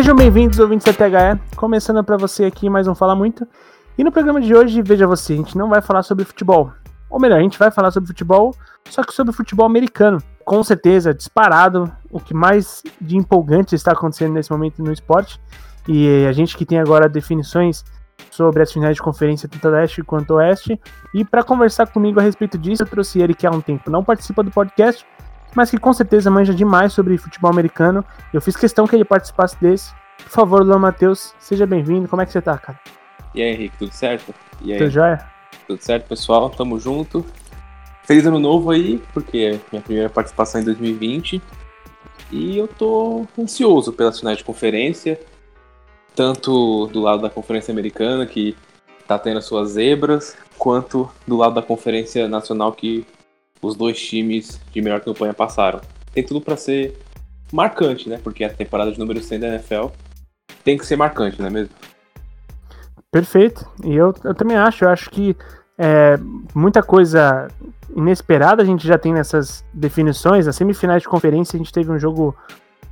Sejam bem-vindos, ouvintes da THE. Começando para você aqui mais um Fala Muito. E no programa de hoje, veja você, a gente não vai falar sobre futebol. Ou melhor, a gente vai falar sobre futebol, só que sobre futebol americano. Com certeza, disparado, o que mais de empolgante está acontecendo nesse momento no esporte. E a gente que tem agora definições sobre as finais de conferência tanto leste quanto oeste. E para conversar comigo a respeito disso, eu trouxe ele que há um tempo não participa do podcast, mas que com certeza manja demais sobre futebol americano. Eu fiz questão que ele participasse desse. Por favor, Luan Matheus, seja bem-vindo. Como é que você tá, cara? E aí, Henrique, tudo certo? E aí? Tudo jóia? Tudo certo, pessoal? Tamo junto. Feliz ano novo aí, porque é minha primeira participação em 2020. E eu tô ansioso pelas finais de conferência, tanto do lado da conferência americana, que tá tendo as suas zebras, quanto do lado da conferência nacional, que os dois times de melhor campanha passaram. Tem tudo para ser marcante, né? Porque a temporada de número 100 da NFL tem que ser marcante, não é mesmo? Perfeito. E eu, eu também acho. Eu acho que é, muita coisa inesperada a gente já tem nessas definições. As semifinais de conferência a gente teve um jogo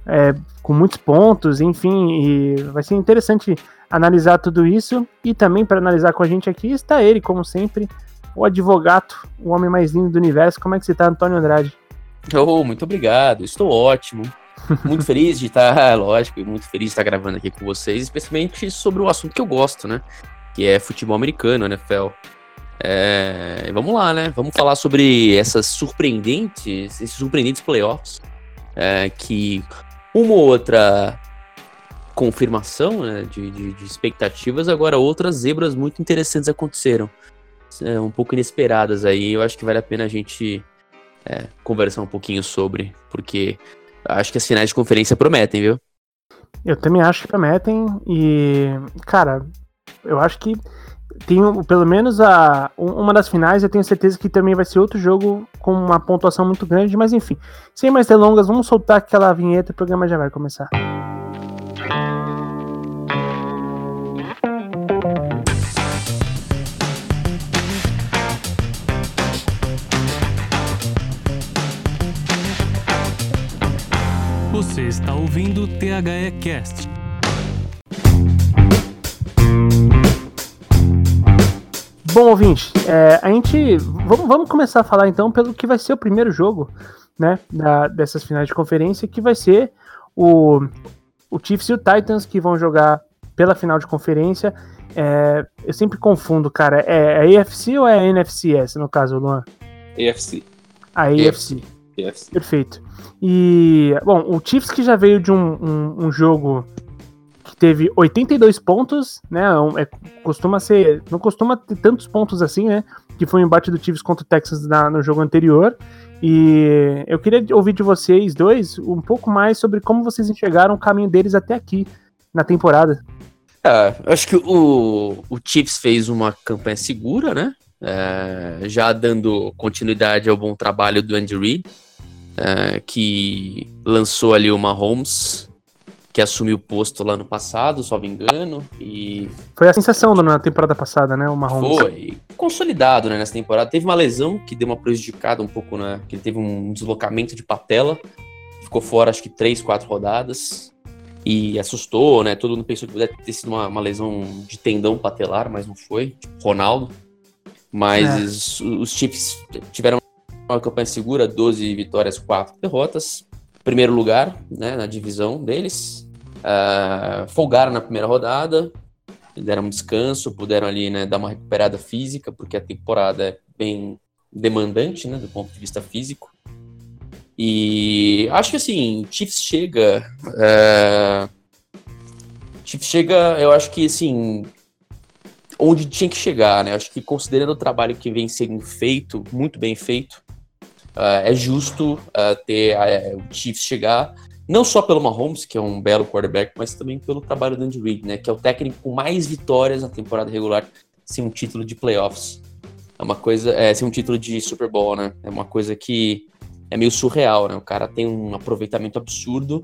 é, com muitos pontos, enfim, e vai ser interessante analisar tudo isso. E também para analisar com a gente aqui está ele, como sempre, o advogado, o homem mais lindo do universo. Como é que você está, Antônio Andrade? Oh, muito obrigado, estou ótimo. Muito feliz de estar, lógico, muito feliz de estar gravando aqui com vocês, especialmente sobre o assunto que eu gosto, né? Que é futebol americano, NFL. É, vamos lá, né? Vamos falar sobre essas surpreendentes, esses surpreendentes playoffs, é, que uma ou outra confirmação né, de, de, de, expectativas, agora outras zebras muito interessantes aconteceram, é, um pouco inesperadas aí. Eu acho que vale a pena a gente é, conversar um pouquinho sobre, porque acho que as finais de conferência prometem, viu? Eu também acho que prometem e, cara, eu acho que tem pelo menos a uma das finais, eu tenho certeza que também vai ser outro jogo com uma pontuação muito grande, mas enfim, sem mais delongas, vamos soltar aquela vinheta e o programa já vai começar. Você está ouvindo o THE Cast Bom, ouvinte, é, a gente. Vamos, vamos começar a falar então pelo que vai ser o primeiro jogo, né? Da, dessas finais de conferência, que vai ser o, o Chiefs e o Titans que vão jogar pela final de conferência. É, eu sempre confundo, cara. É, é AFC ou é NFC essa, no caso, Luan? AFC. A AFC. AFC. Perfeito. E, bom, o Chiefs que já veio de um, um, um jogo teve 82 pontos, né? É, costuma ser. Não costuma ter tantos pontos assim, né? Que foi o embate do Chiefs contra o Texas na, no jogo anterior. E eu queria ouvir de vocês dois um pouco mais sobre como vocês enxergaram o caminho deles até aqui na temporada. É, acho que o, o Chiefs fez uma campanha segura, né? É, já dando continuidade ao bom trabalho do Andy Reid, é, que lançou ali o Mahomes que assumiu o posto lá no passado, só me engano, e... Foi a sensação na temporada passada, né, o Mahomes? Foi, consolidado, né, nessa temporada. Teve uma lesão que deu uma prejudicada um pouco, né, que ele teve um deslocamento de patela, ficou fora acho que três, quatro rodadas, e assustou, né, todo mundo pensou que pudesse ter sido uma, uma lesão de tendão patelar, mas não foi, tipo Ronaldo. Mas é. os, Chiefs tiveram uma campanha segura, 12 vitórias, 4 derrotas. Primeiro lugar, né, na divisão deles. Uh, folgaram na primeira rodada, deram um descanso, puderam ali né, dar uma recuperada física, porque a temporada é bem demandante, né, do ponto de vista físico. E acho que assim, Chiefs chega. Uh, Chiefs chega, eu acho que assim, onde tinha que chegar, né? Acho que considerando o trabalho que vem sendo feito, muito bem feito, uh, é justo uh, ter uh, o Chiefs chegar não só pelo Mahomes, que é um belo quarterback, mas também pelo trabalho do Andy Reid, né, que é o técnico com mais vitórias na temporada regular sem um título de playoffs. É uma coisa, é, sem um título de Super Bowl, né? É uma coisa que é meio surreal, né? O cara tem um aproveitamento absurdo,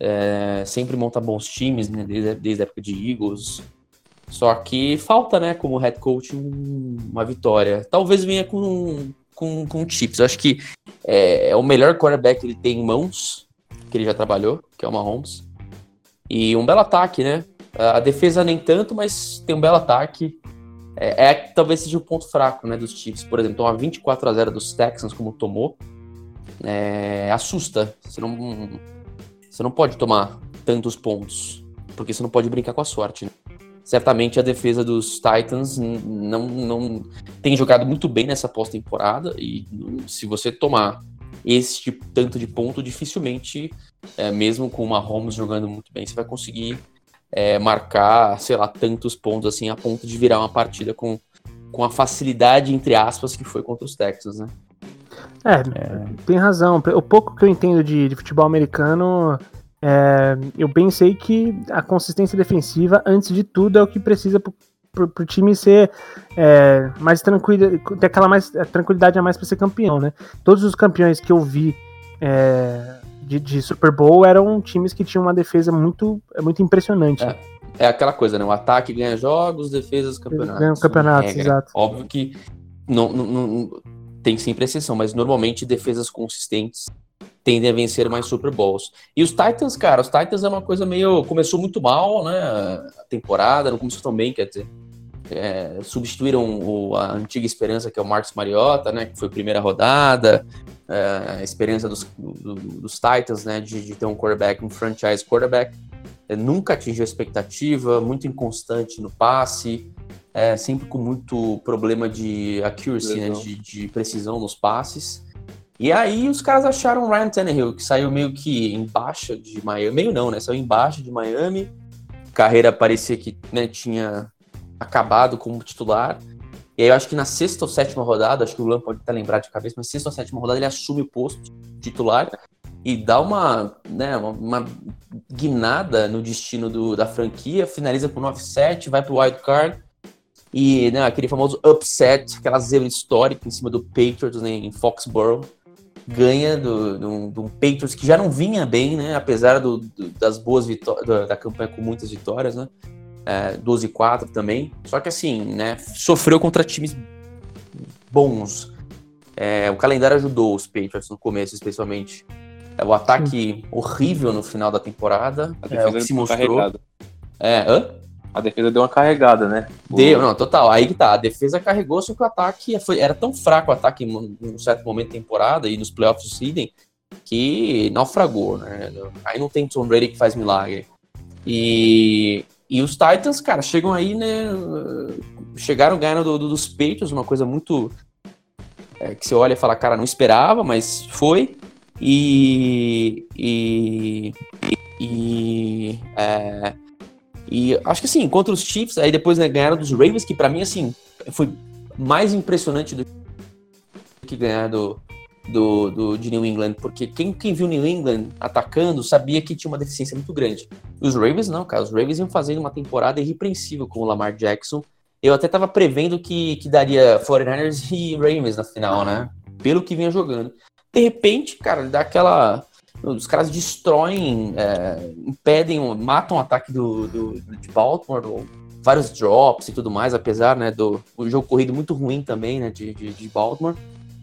é, sempre monta bons times, né? Desde, desde a época de Eagles. Só que falta, né, como head coach, um, uma vitória. Talvez venha com, com, com chips. Eu acho que é, é o melhor quarterback que ele tem em mãos, que ele já trabalhou, que é o Mahomes. E um belo ataque, né? A defesa nem tanto, mas tem um belo ataque. É, é talvez seja o ponto fraco, né, dos Chiefs. Por exemplo, tomar 24 a 0 dos Texans como tomou, é, assusta. Você não, você não pode tomar tantos pontos, porque você não pode brincar com a sorte. Né? Certamente a defesa dos Titans não, não tem jogado muito bem nessa pós-temporada e se você tomar esse tipo, tanto de ponto, dificilmente, é, mesmo com uma Holmes jogando muito bem, você vai conseguir é, marcar, sei lá, tantos pontos assim a ponto de virar uma partida com, com a facilidade, entre aspas, que foi contra os Texans, né? É, é. tem razão. O pouco que eu entendo de, de futebol americano, é, eu pensei que a consistência defensiva, antes de tudo, é o que precisa pro, pro time ser é, mais tranquilo, ter aquela mais, tranquilidade a mais para ser campeão, né? Todos os campeões que eu vi é, de, de, Super Bowl eram times que tinham uma defesa muito, muito impressionante. É, é aquela coisa, né? O ataque ganha jogos, defesas campeonatos. Ganha campeonatos, exato. Óbvio que não, não, não, tem sempre exceção, mas normalmente defesas consistentes tendem a vencer mais Super Bowls. E os Titans, cara, os Titans é uma coisa meio. Começou muito mal, né? A temporada, não começou tão bem, quer dizer. É, substituíram o, a antiga esperança, que é o Marcos Mariota, né? Que foi primeira rodada. É, a esperança dos, do, dos Titans, né? De, de, ter um quarterback, um franchise quarterback. É, nunca atingiu a expectativa, muito inconstante no passe. É, sempre com muito problema de accuracy, né, de, de precisão nos passes. E aí os caras acharam o Ryan Tannehill, que saiu meio que em baixa de Miami. Meio não, né? Saiu em baixa de Miami. Carreira parecia que né, tinha acabado como titular. E aí eu acho que na sexta ou sétima rodada, acho que o Luan pode até lembrar de cabeça, mas sexta ou sétima rodada ele assume o posto titular e dá uma, né, uma, uma guinada no destino do, da franquia, finaliza com 9-7, vai pro wild card e né, aquele famoso upset, aquela zebra histórica em cima do Patriots né, em Foxborough ganha do, do, do Patriots que já não vinha bem, né? Apesar do, do das boas vitórias, da, da, campanha com muitas vitórias, né? É, 12 e 4 também. Só que assim, né? Sofreu contra times bons. É, o calendário ajudou os Patriots no começo, especialmente. É, o ataque Sim. horrível no final da temporada. É, o que se mostrou. Carregado. É, hã? A defesa deu uma carregada, né? Deu, não, total. Aí que tá. A defesa carregou, só que o ataque foi, era tão fraco o ataque em um certo momento da temporada e nos playoffs do Sidney que naufragou, né? Aí não tem Tom Brady que faz milagre. E, e os Titans, cara, chegam aí, né? Chegaram ganhando do, do, dos Patriots, uma coisa muito. É, que você olha e fala, cara, não esperava, mas foi. E. E. E. É, e acho que assim, contra os Chiefs, aí depois né, ganharam dos Ravens, que para mim, assim, foi mais impressionante do que ganhar do, do, do, de New England, porque quem, quem viu New England atacando sabia que tinha uma deficiência muito grande. Os Ravens não, cara, os Ravens iam fazendo uma temporada irrepreensível com o Lamar Jackson. Eu até tava prevendo que, que daria 49ers e Ravens na final, né? Pelo que vinha jogando. De repente, cara, dá aquela os caras destroem, é, impedem, matam o ataque do, do, de Baltimore, vários drops e tudo mais, apesar né, do o jogo corrido muito ruim também né, de, de, de Baltimore,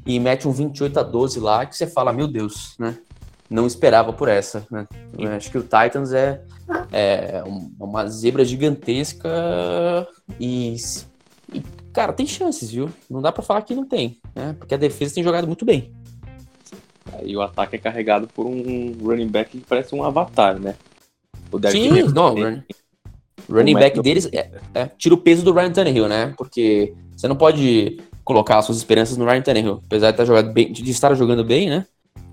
e mete um 28 a 12 lá, que você fala, meu Deus, né? Não esperava por essa. Né? Acho que o Titans é, é uma zebra gigantesca e, e, cara, tem chances, viu? Não dá para falar que não tem, né? Porque a defesa tem jogado muito bem. E o ataque é carregado por um running back que parece um avatar, né? O Sim, não, running, running back deles é, é, tira o peso do Ryan Tannehill, né? Porque você não pode colocar suas esperanças no Ryan Tannehill. Apesar de, estar, bem, de estar jogando bem, né?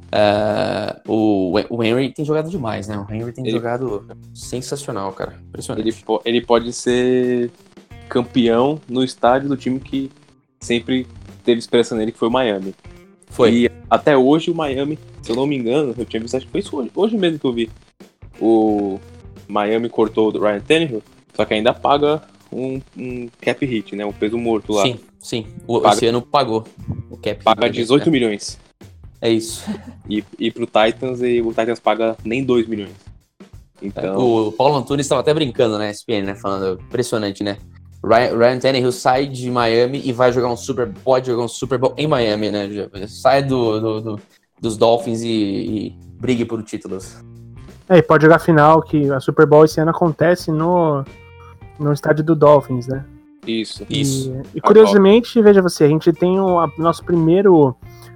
Uh, o, o Henry tem jogado demais, né? O Henry tem ele, jogado sensacional, cara. Impressionante. Ele, ele pode ser campeão no estádio do time que sempre teve esperança nele, que foi o Miami. Foi. E até hoje o Miami, se eu não me engano, eu tinha visto, acho que foi isso hoje, hoje mesmo que eu vi. O Miami cortou o Ryan Tannehill, só que ainda paga um, um cap hit, né? Um peso morto lá. Sim, sim. O paga, ano pagou o cap Paga 18 né? milhões. É isso. E, e pro Titans, e o Titans paga nem 2 milhões. Então... O Paulo Antunes estava até brincando, né, SPN, né? Falando, impressionante, né? Ryan, Ryan Tannehill sai de Miami e vai jogar um Super pode jogar um Super Bowl em Miami, né? Sai do, do, do dos Dolphins e, e brigue por títulos. É, e pode jogar final, que a Super Bowl esse ano acontece no, no estádio do Dolphins, né? Isso. Isso. E, e curiosamente, veja você, a gente tem o a, nosso primeiro,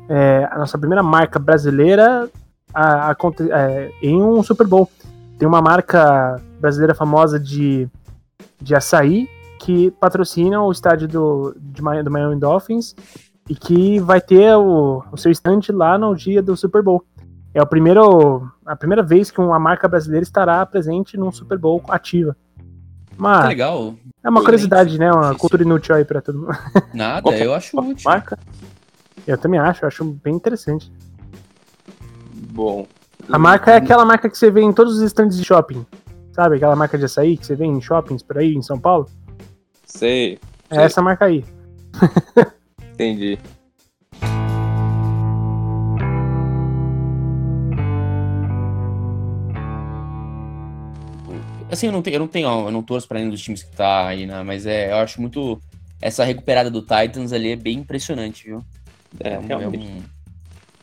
é, a nossa primeira marca brasileira a, a, é, em um Super Bowl. Tem uma marca brasileira famosa de, de açaí que patrocina o estádio do, de, do Miami Dolphins e que vai ter o, o seu stand lá no dia do Super Bowl. É o primeiro, a primeira vez que uma marca brasileira estará presente num Super Bowl ativa. Mas Que legal. é uma curiosidade, né? Uma cultura inútil aí pra todo mundo. Nada, é eu acho útil. Marca? Eu também acho, eu acho bem interessante. Bom. A marca é aquela marca que você vê em todos os stands de shopping. Sabe? Aquela marca de açaí que você vê em shoppings por aí, em São Paulo. Sei. É Sei. essa marca aí. Entendi. Assim, eu não tenho, eu não tenho, eu não torço pra nenhum dos times que tá aí, né? Mas é, eu acho muito. Essa recuperada do Titans ali é bem impressionante, viu? É, um- realmente. um-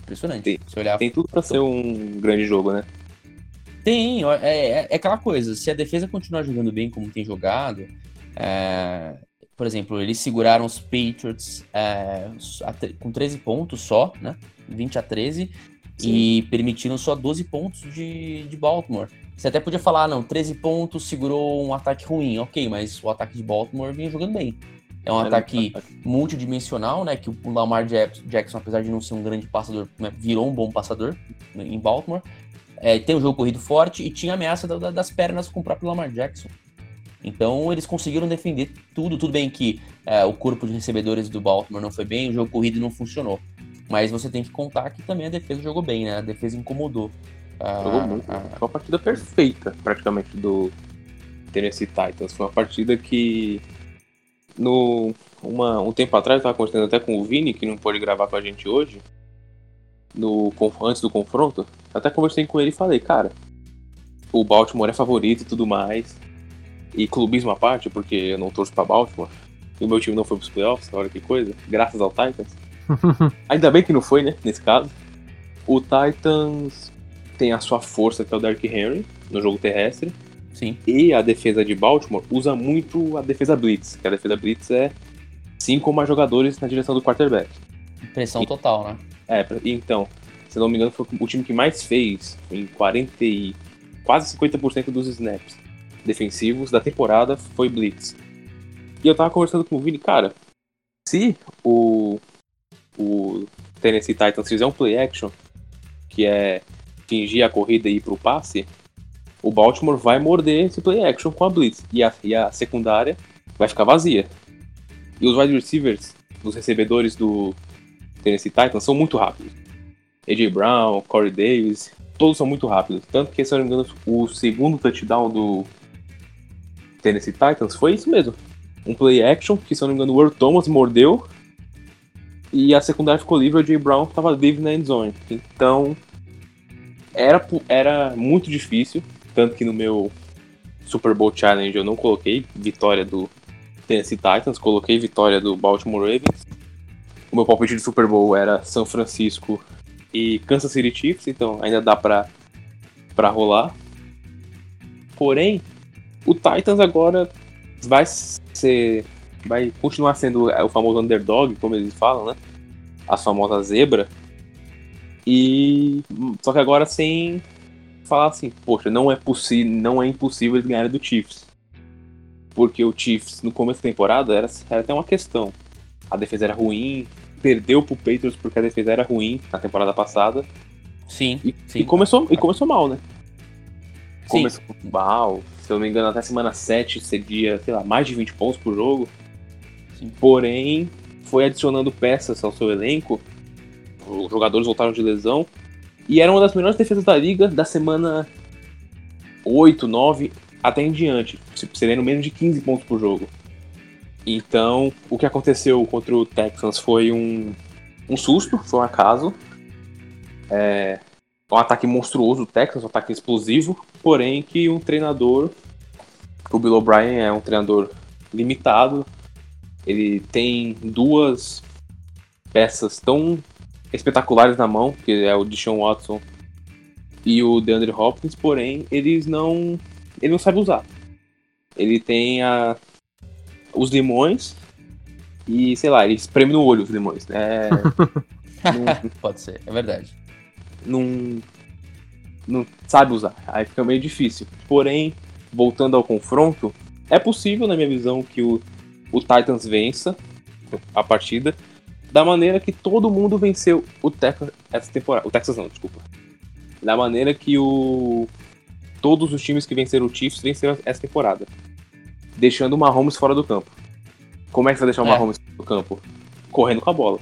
Impressionante. Tem- Se olhar. Tem tudo pra ser um grande jogo, né? Tem, é, é, é aquela coisa, se a defesa continuar jogando bem como tem jogado, é, por exemplo, eles seguraram os Patriots é, com 13 pontos só, né? 20 a 13, e permitiram só 12 pontos de, de Baltimore. Você até podia falar, ah, não, 13 pontos segurou um ataque ruim, ok, mas o ataque de Baltimore vinha jogando bem. É um Era ataque multidimensional, né? Que o Lamar Jack- Jackson, apesar de não ser um grande passador, né, virou um bom passador em Baltimore. É, tem um jogo corrido forte e tinha ameaça da- das pernas com o próprio Lamar Jackson. Então eles conseguiram defender tudo. Tudo bem que é, o corpo de recebedores do Baltimore não foi bem, o jogo corrido não funcionou. Mas você tem que contar que também a defesa jogou bem, né? A defesa incomodou. Ah, Jogou muito. ah, Foi uma partida perfeita, praticamente, do Tennessee Titans. Foi uma partida que. No, uma, um tempo atrás, eu tava conversando até com o Vini, que não pôde gravar com a gente hoje. No, antes do confronto. Até conversei com ele e falei, cara, o Baltimore é favorito e tudo mais. E clubismo à parte, porque eu não torço pra Baltimore. E o meu time não foi pros playoffs, olha que coisa. Graças ao Titans. Ainda bem que não foi, né? Nesse caso. O Titans tem a sua força, que é o Derrick Henry, no jogo terrestre. sim. E a defesa de Baltimore usa muito a defesa Blitz, que a defesa Blitz é cinco ou mais jogadores na direção do quarterback. Pressão total, né? É, então, se não me engano, foi o time que mais fez em 40 e quase 50% dos snaps defensivos da temporada foi Blitz. E eu tava conversando com o Vini, cara, se o, o Tennessee Titans fizer um play action, que é fingir a corrida e ir pro passe, o Baltimore vai morder esse play action com a Blitz. E a, e a secundária vai ficar vazia. E os wide receivers, os recebedores do Tennessee Titans são muito rápidos. AJ Brown, Corey Davis, todos são muito rápidos. Tanto que, se eu não me engano, o segundo touchdown do Tennessee Titans foi isso mesmo. Um play action, que se eu não me engano, o Earl Thomas mordeu. E a secundária ficou livre, o AJ Brown estava livre na endzone. Então, era, era muito difícil. Tanto que no meu Super Bowl Challenge eu não coloquei vitória do Tennessee Titans, coloquei vitória do Baltimore Ravens. O meu palpite de Super Bowl era São Francisco e Kansas City Chiefs, então ainda dá pra, pra rolar. Porém, o Titans agora vai ser. vai continuar sendo o famoso underdog, como eles falam, né? A famosa zebra. E. Só que agora sem falar assim, poxa, não é possível, não é impossível eles ganharem do Chiefs. Porque o Chiefs, no começo da temporada, era, era até uma questão. A defesa era ruim, perdeu pro Patriots porque a defesa era ruim na temporada passada. Sim, E, sim. e começou, e começou mal, né? Sim. Começou mal. Se eu não me engano, até semana 7 cedia, sei lá, mais de 20 pontos por jogo. Sim. Porém, foi adicionando peças ao seu elenco. Os jogadores voltaram de lesão. E era uma das melhores defesas da liga da semana 8, 9 até em diante. Cedendo menos de 15 pontos por jogo. Então, o que aconteceu contra o Texans foi um, um susto, foi um acaso. É, um ataque monstruoso do Texas, um ataque explosivo, porém que um treinador, o Bill O'Brien é um treinador limitado, ele tem duas peças tão espetaculares na mão, que é o Deshaun Watson e o DeAndre Hopkins, porém, eles não. Ele não sabe usar. Ele tem a, os limões e, sei lá, ele espreme no olho os limões. É, não, Pode ser, é verdade. Não, não sabe usar. Aí fica meio difícil. Porém, voltando ao confronto, é possível, na minha visão, que o, o Titans vença a partida da maneira que todo mundo venceu o Texas essa temporada. O Texas não, desculpa. Da maneira que o todos os times que venceram o Chiefs venceram essa temporada. Deixando o Mahomes fora do campo. Como é que você vai deixar o é. Mahomes fora do campo? Correndo com a bola.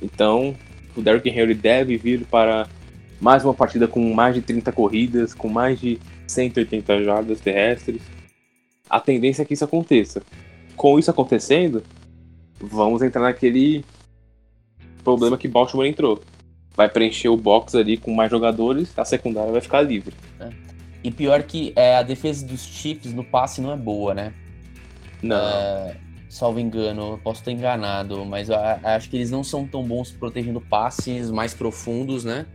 Então, o Derrick Henry deve vir para mais uma partida com mais de 30 corridas, com mais de 180 jardas terrestres. A tendência é que isso aconteça. Com isso acontecendo, vamos entrar naquele problema que Baltimore entrou. Vai preencher o box ali com mais jogadores, a secundária vai ficar livre. É. E pior que é, a defesa dos Chiefs no passe não é boa, né? Não. É, salvo engano, posso estar enganado, mas acho que eles não são tão bons protegendo passes mais profundos, né?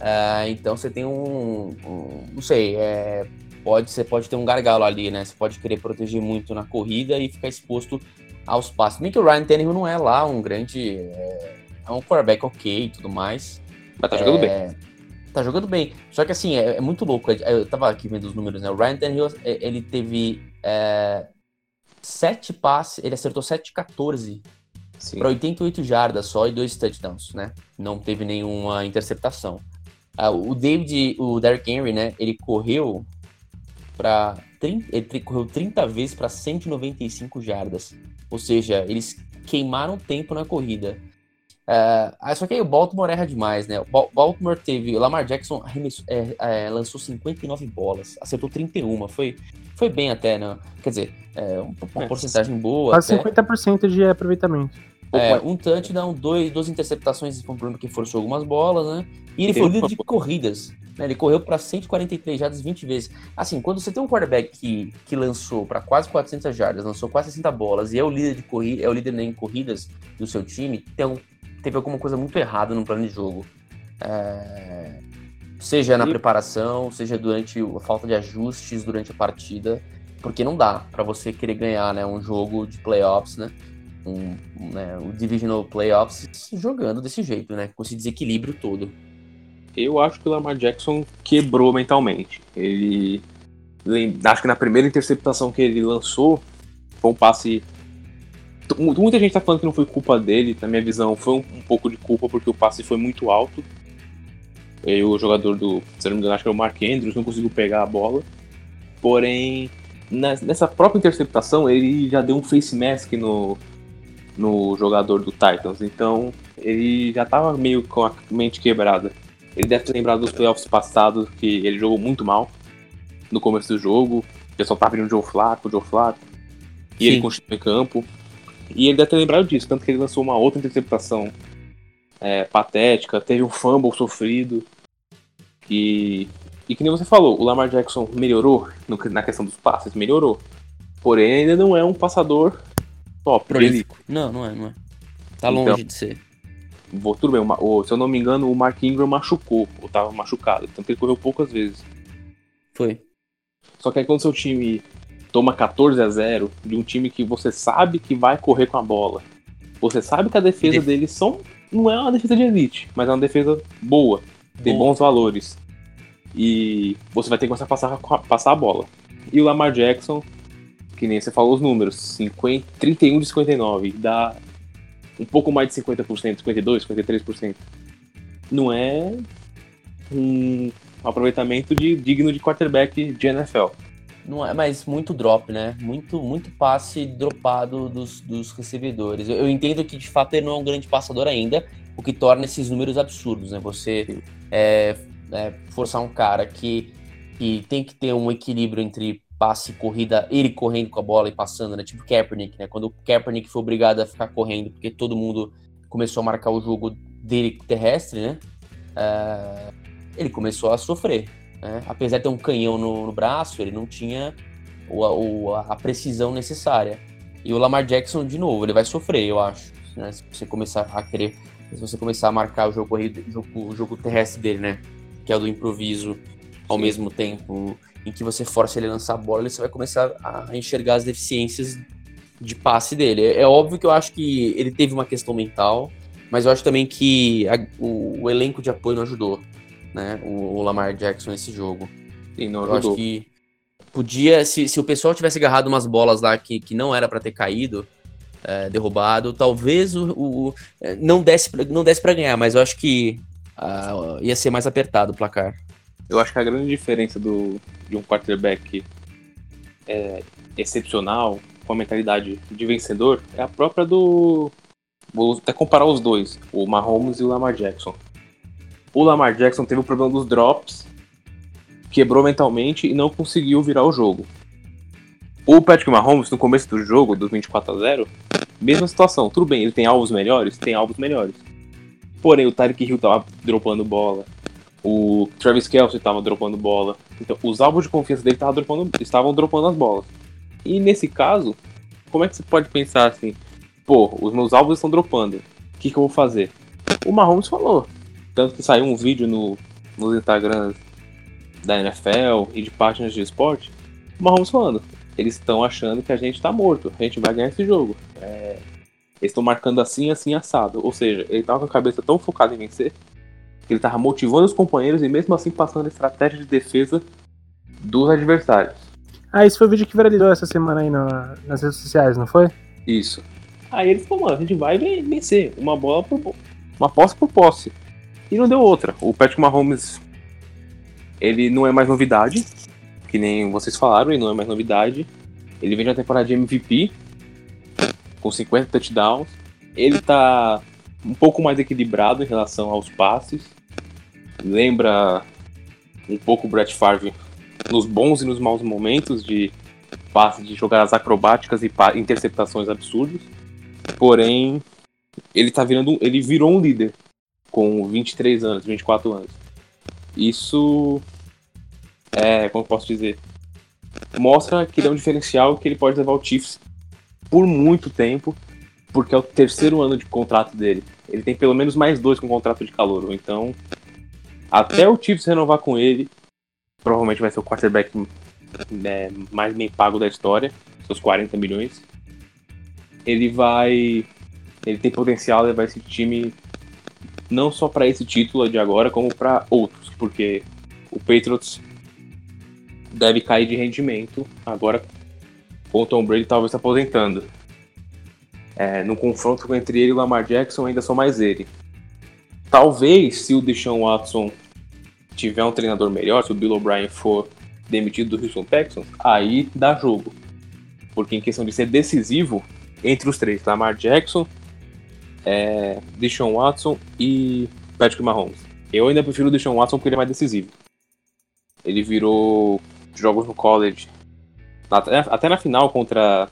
É, então você tem um, um não sei, é, pode você pode ter um gargalo ali, né? Você pode querer proteger muito na corrida e ficar exposto aos passes. Nem que o Ryan Tannehill não é lá um grande, é, é um quarterback ok e tudo mais. Mas tá jogando é, bem. Tá jogando bem. Só que assim, é, é muito louco. Eu tava aqui vendo os números, né? O Ryan Tannehill, ele teve é, sete passes, ele acertou 7 14 para 88 jardas só e dois touchdowns, né? Não teve nenhuma interceptação. Ah, o David, o Derrick Henry, né? Ele correu para ele correu 30 vezes para 195 jardas. Ou seja, eles queimaram tempo na corrida. Uh, só que aí o Baltimore erra demais, né? O Baltimore teve. O Lamar Jackson é, é, lançou 59 bolas, acertou 31. Foi, foi bem até, né? Quer dizer, é, uma é, porcentagem boa. Quase até. 50% de aproveitamento. É, um touchdown, dois, duas interceptações, foi um problema que forçou algumas bolas, né? E ele foi líder de corridas. Né? Ele correu para 143 jardas 20 vezes. Assim, quando você tem um quarterback que, que lançou para quase 400 jardas, lançou quase 60 bolas e é o líder de corrida, é o líder em corridas do seu time, tem um, teve alguma coisa muito errada no plano de jogo. É, seja na preparação, seja durante a falta de ajustes durante a partida, porque não dá para você querer ganhar, né, um jogo de playoffs, né? Um, né, o Divisional Playoffs jogando desse jeito, né? Com esse desequilíbrio todo. Eu acho que o Lamar Jackson quebrou mentalmente. Ele. Acho que na primeira interceptação que ele lançou, foi um passe. Muita gente tá falando que não foi culpa dele, na minha visão, foi um, um pouco de culpa porque o passe foi muito alto. E o jogador do, se não me engano, acho que era o Mark Andrews, não conseguiu pegar a bola. Porém, nessa própria interceptação, ele já deu um face mask no, no jogador do Titans. Então, ele já tava meio com a mente quebrada. Ele deve ter lembrado dos playoffs passados que ele jogou muito mal no começo do jogo. O pessoal tava vindo o Joe Flaco, o Joe Flaco. E Sim. ele continuou em campo. E ele deve ter lembrado disso, tanto que ele lançou uma outra interceptação é, patética, teve um fumble sofrido. E, e que nem você falou, o Lamar Jackson melhorou no, na questão dos passes, melhorou. Porém, ainda não é um passador top. Prolífico. Não, não é, não é. Tá longe então, de ser. Vou, tudo bem, o, se eu não me engano, o Mark Ingram machucou, ou tava machucado, tanto que ele correu poucas vezes. Foi. Só que aí quando seu time toma 14 a 0 de um time que você sabe que vai correr com a bola, você sabe que a defesa Def... deles são, não é uma defesa de elite, mas é uma defesa boa, tem bons valores. E você vai ter que começar a passar, passar a bola. E o Lamar Jackson, que nem você falou os números, 50, 31 de 59, dá um pouco mais de 50%, 52%, 53%. Não é um aproveitamento de, digno de quarterback de NFL. Não é, mas muito drop, né? Muito, muito passe dropado dos, dos recebedores. Eu, eu, entendo que de fato ele não é um grande passador ainda, o que torna esses números absurdos, né? Você é, é, forçar um cara que, que tem que ter um equilíbrio entre passe, corrida, ele correndo com a bola e passando, né? Tipo Kaepernick, né? Quando o Kaepernick foi obrigado a ficar correndo porque todo mundo começou a marcar o jogo dele terrestre, né? Uh, ele começou a sofrer. Né? Apesar de ter um canhão no, no braço, ele não tinha o, o, a precisão necessária. E o Lamar Jackson, de novo, ele vai sofrer, eu acho. Né? Se você começar a querer, se você começar a marcar o jogo, o jogo, o jogo terrestre dele, né? que é o do improviso, ao mesmo tempo em que você força ele a lançar a bola, você vai começar a enxergar as deficiências de passe dele. É, é óbvio que eu acho que ele teve uma questão mental, mas eu acho também que a, o, o, elenco de apoio não ajudou, né? O, o Lamar Jackson nesse jogo. Sim, não ajudou. Eu acho que podia, se, se o pessoal tivesse agarrado umas bolas lá que, que não era para ter caído, é, derrubado, talvez o, o, é, não desse não desse para ganhar, mas eu acho que uh, ia ser mais apertado o placar. Eu acho que a grande diferença do, de um quarterback é, excepcional, com a mentalidade de vencedor, é a própria do. Vou até comparar os dois, o Mahomes e o Lamar Jackson. O Lamar Jackson teve o problema dos drops, quebrou mentalmente e não conseguiu virar o jogo. O Patrick Mahomes, no começo do jogo, do 24 a 0, mesma situação. Tudo bem, ele tem alvos melhores? Tem alvos melhores. Porém, o Tyreek Hill tava dropando bola. O Travis Kelsey estava dropando bola. Então, os alvos de confiança dele dropando, estavam dropando as bolas. E nesse caso, como é que você pode pensar assim? Pô, os meus alvos estão dropando. O que, que eu vou fazer? O Mahomes falou. Tanto que saiu um vídeo no, nos Instagrams da NFL e de páginas de esporte. O Mahomes falando. Eles estão achando que a gente está morto. A gente vai ganhar esse jogo. É, eles estão marcando assim, assim, assado. Ou seja, ele estava com a cabeça tão focada em vencer ele estava motivando os companheiros e mesmo assim passando a estratégia de defesa dos adversários. Ah, esse foi o vídeo que viralizou essa semana aí no, nas redes sociais, não foi? Isso. Aí ele falou, mano, a gente vai vencer uma bola por uma posse por posse. E não deu outra. O Patrick Mahomes, ele não é mais novidade, que nem vocês falaram, ele não é mais novidade. Ele vem de uma temporada de MVP, com 50 touchdowns. Ele tá um pouco mais equilibrado em relação aos passes lembra um pouco o Brett Favre nos bons e nos maus momentos de passe de jogadas acrobáticas e interceptações absurdas. Porém, ele tá virando, ele virou um líder com 23 anos, 24 anos. Isso é, como posso dizer, mostra que ele é um diferencial que ele pode levar o Chiefs por muito tempo, porque é o terceiro ano de contrato dele. Ele tem pelo menos mais dois com contrato de calor, então até o Chiefs renovar com ele, provavelmente vai ser o quarterback né, mais bem pago da história, seus 40 milhões. Ele vai. Ele tem potencial levar esse time não só para esse título de agora, como para outros, porque o Patriots deve cair de rendimento agora com o Tom Brady talvez se aposentando. É, no confronto entre ele e o Lamar Jackson, ainda sou mais ele. Talvez, se o Deshaun Watson tiver um treinador melhor, se o Bill O'Brien for demitido do Houston Texans, aí dá jogo. Porque em questão de ser decisivo, entre os três, Lamar Jackson, é, Deshaun Watson e Patrick Mahomes. Eu ainda prefiro o Deshaun Watson porque ele é mais decisivo. Ele virou jogos no college, até na final contra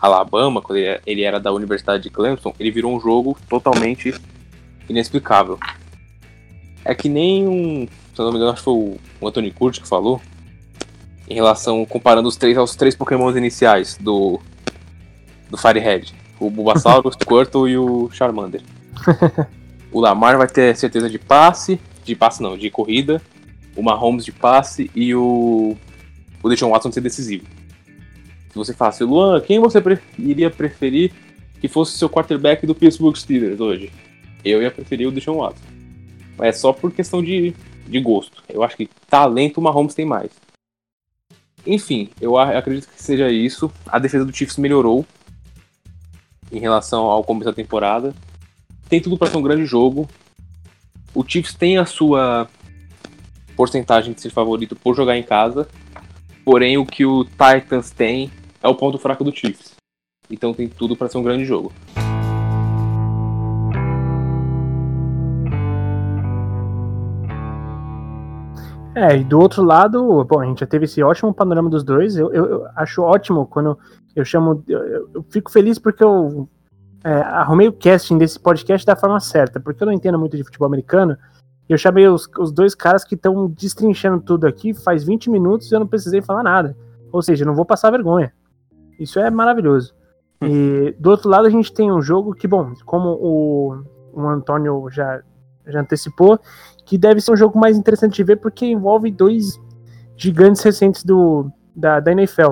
Alabama, quando ele era da Universidade de Clemson, ele virou um jogo totalmente inexplicável. É que nem um. Se eu não me engano, acho que foi o Anthony Curti que falou. Em relação. Comparando os três aos três Pokémons iniciais do. Do Firehead. O Bulbasaur, o Squirtle e o Charmander. o Lamar vai ter certeza de passe. De passe não, de corrida. O Mahomes de passe e o. O Deshaun Watson de ser decisivo. Se você fala assim, Luan, quem você pre iria preferir que fosse seu quarterback do Pittsburgh Steelers hoje? Eu ia preferir o Deshaun Watson. Mas é só por questão de, de gosto. Eu acho que talento o Mahomes tem mais. Enfim, eu acredito que seja isso. A defesa do Chiefs melhorou em relação ao começo da temporada. Tem tudo para ser um grande jogo. O Chiefs tem a sua porcentagem de ser favorito por jogar em casa. Porém, o que o Titans tem é o ponto fraco do Chiefs. Então tem tudo para ser um grande jogo. É, e do outro lado, bom, a gente já teve esse ótimo panorama dos dois. Eu, eu, eu acho ótimo quando eu chamo. Eu, eu fico feliz porque eu é, arrumei o casting desse podcast da forma certa, porque eu não entendo muito de futebol americano. Eu chamei os, os dois caras que estão destrinchando tudo aqui faz 20 minutos e eu não precisei falar nada. Ou seja, eu não vou passar vergonha. Isso é maravilhoso. E do outro lado, a gente tem um jogo que, bom, como o, o Antônio já já antecipou, que deve ser um jogo mais interessante de ver porque envolve dois gigantes recentes do, da, da NFL,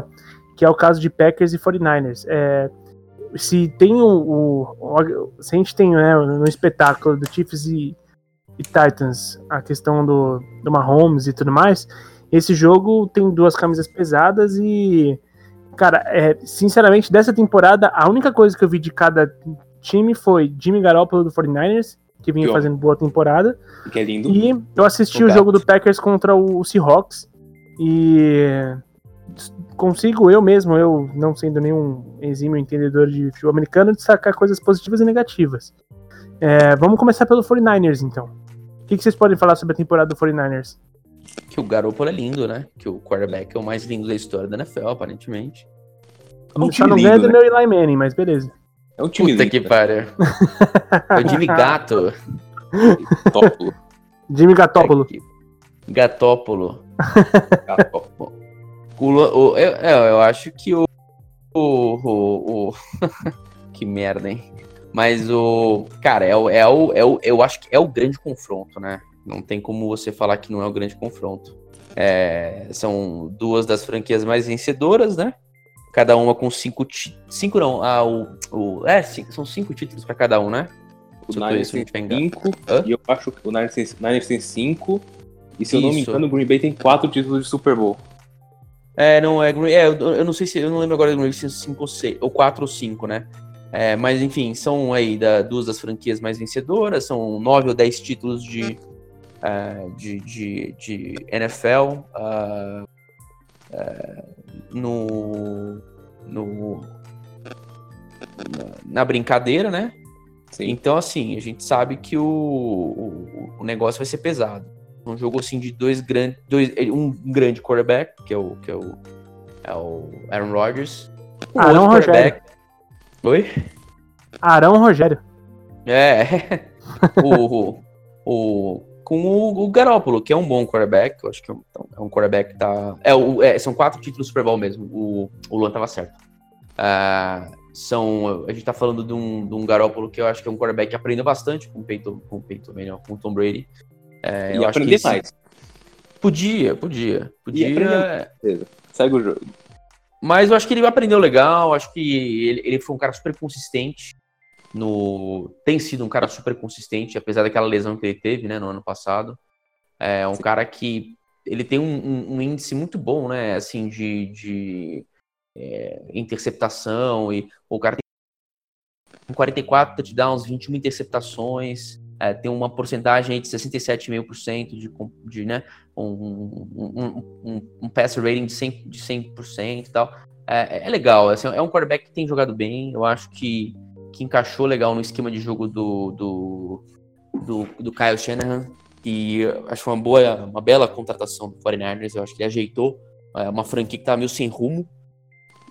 que é o caso de Packers e 49ers. É, se tem o, o, se a gente tem né, no espetáculo do Chiefs e, e Titans a questão do, do Mahomes e tudo mais, esse jogo tem duas camisas pesadas e cara, é, sinceramente dessa temporada a única coisa que eu vi de cada time foi Jimmy Garoppolo do 49ers que vinha fazendo boa temporada. Que é lindo. E eu assisti o, o jogo do Packers contra o Seahawks e consigo eu mesmo, eu não sendo nenhum exímio entendedor de futebol americano, destacar coisas positivas e negativas. É, vamos começar pelo 49ers, então. O que, que, vocês podem falar sobre a temporada do 49ers? Que o Garoppolo é lindo, né? Que o quarterback é o mais lindo da história da NFL, aparentemente. É um Só não ganha do né? meu Eli Manning, mas beleza. É um time Puta que pariu. é o Jimmy Gato. Gatópolo. Jimmy Gatópolo. Gatópolo. Gatópolo. O, o, eu, é, eu acho que o. O. o, o que merda, hein? Mas o. Cara, é o, é, o, é o. Eu acho que é o grande confronto, né? Não tem como você falar que não é o grande confronto. É, são duas das franquias mais vencedoras, né? Cada uma com cinco. Cinco não. Ah, o, o, é, cinco, são cinco títulos para cada um, né? O Niners tem cinco. E eu acho que o Niners tem, Niners tem cinco. E se Isso. eu não me engano, o Green Bay tem quatro títulos de Super Bowl. É, não, é, é eu, eu não sei se, eu não lembro agora se é 5 ou 6, ou 4 ou 5, né? É, mas enfim, são aí da, duas das franquias mais vencedoras, são 9 ou 10 títulos de, uh, de, de, de, NFL uh, uh, no, no, na, na, brincadeira, né? Sim. Então, assim, a gente sabe que o, o, o negócio vai ser pesado um jogo assim de dois grandes, dois, um grande quarterback, que é o que é o, é o Aaron Rodgers. Um Arão Rogério. Oi? Arão Rogério. É. o, o, com o, o Garópolo, que é um bom quarterback. Eu acho que é um, é um quarterback que tá. É, o, é, são quatro títulos Super Bowl mesmo. O, o Luan tava certo. Uh, são. A gente tá falando de um, de um Garópolo que eu acho que é um quarterback que aprendeu bastante com o Peyton, com o Peyton, não, com o Tom Brady. É, eu acho que mais. Podia, podia. Podia. Segue o jogo. Mas eu acho que ele aprendeu legal, acho que ele, ele foi um cara super consistente. No... Tem sido um cara super consistente, apesar daquela lesão que ele teve né, no ano passado. É um Sim. cara que ele tem um, um, um, índice muito bom, né? Assim, de, de é, interceptação. E o cara tem 44 touchdowns, 21 interceptações é, tem uma porcentagem de 67,5% de, de né, um, um, um, um pass rating de 100%, de 100% e tal. É, é legal, assim, é um quarterback que tem jogado bem, eu acho que, que encaixou legal no esquema de jogo do, do, do, do Kyle Shanahan, e acho uma boa, uma bela contratação do 49ers, eu acho que ele ajeitou, é uma franquia que tá meio sem rumo,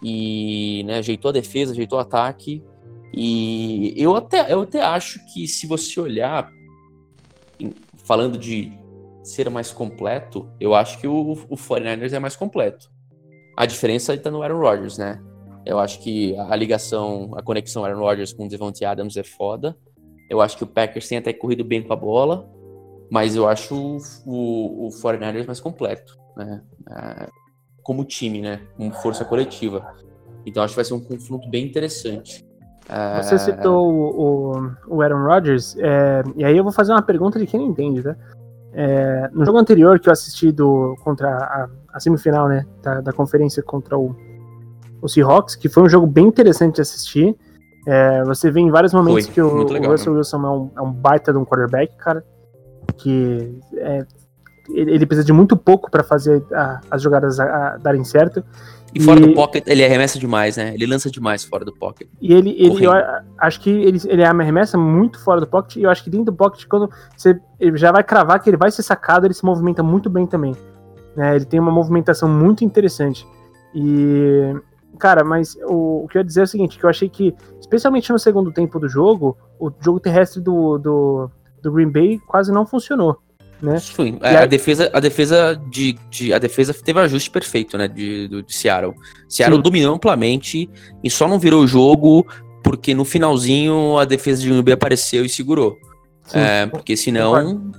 e né, ajeitou a defesa, ajeitou o ataque, e eu até, eu até acho que se você olhar, falando de ser mais completo, eu acho que o, o 49ers é mais completo. A diferença está no Aaron Rodgers, né? Eu acho que a ligação, a conexão Aaron Rodgers com o Devontae Adams é foda. Eu acho que o Packers tem até corrido bem com a bola, mas eu acho o, o, o 49ers mais completo, né? É, como time, né? Como força coletiva. Então acho que vai ser um confronto bem interessante. Você é. citou o, o, o Aaron Rodgers, é, e aí eu vou fazer uma pergunta de quem não entende, tá? É, no jogo anterior que eu assisti do, contra a, a semifinal, né, da, da, conferência contra o, o Seahawks, que foi um jogo bem interessante de assistir. É, você vê em vários momentos foi, que o, legal, o Russell né? Wilson é um, é um, baita de um quarterback, cara, que é, ele, ele, precisa de muito pouco para fazer a, as jogadas a, a darem certo. E fora e... do pocket, ele arremessa demais, né? Ele lança demais fora do pocket. E ele, ele eu acho que ele, ele arremessa muito fora do pocket, e eu acho que dentro do pocket, quando você ele já vai cravar que ele vai ser sacado, ele se movimenta muito bem também. Né? Ele tem uma movimentação muito interessante. E, cara, mas o, o que eu ia dizer é o seguinte, que eu achei que, especialmente no segundo tempo do jogo, o jogo terrestre do, do, do Green Bay quase não funcionou né? Sim, a, a, defesa, a defesa de, de, a defesa teve ajuste perfeito, né, de, de, de Seattle. Seattle Sim. dominou amplamente e só não virou o jogo porque no finalzinho a defesa de Green apareceu e segurou. Sim, É, porque senão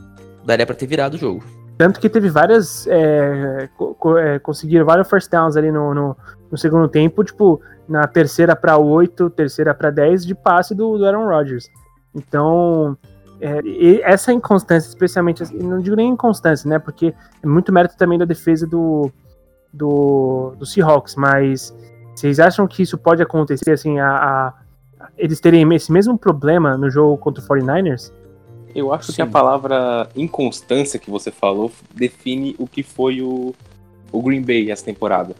daria pra ter virado o jogo. Tanto que teve várias. É, co- é, conseguiram vários first downs ali no, no, no segundo tempo, tipo, na terceira pra 8, terceira pra 10 de passe do, do Aaron Rodgers. Então, é, e essa inconstância, especialmente, assim, não digo nem inconstância, né? Porque é muito mérito também da defesa do, do, do Seahawks, mas vocês acham que isso pode acontecer, assim, a, a- eles terem esse mesmo problema no jogo contra o 49ers? Eu acho que Sim. a palavra inconstância que você falou define o que foi o, o Green Bay essa temporada.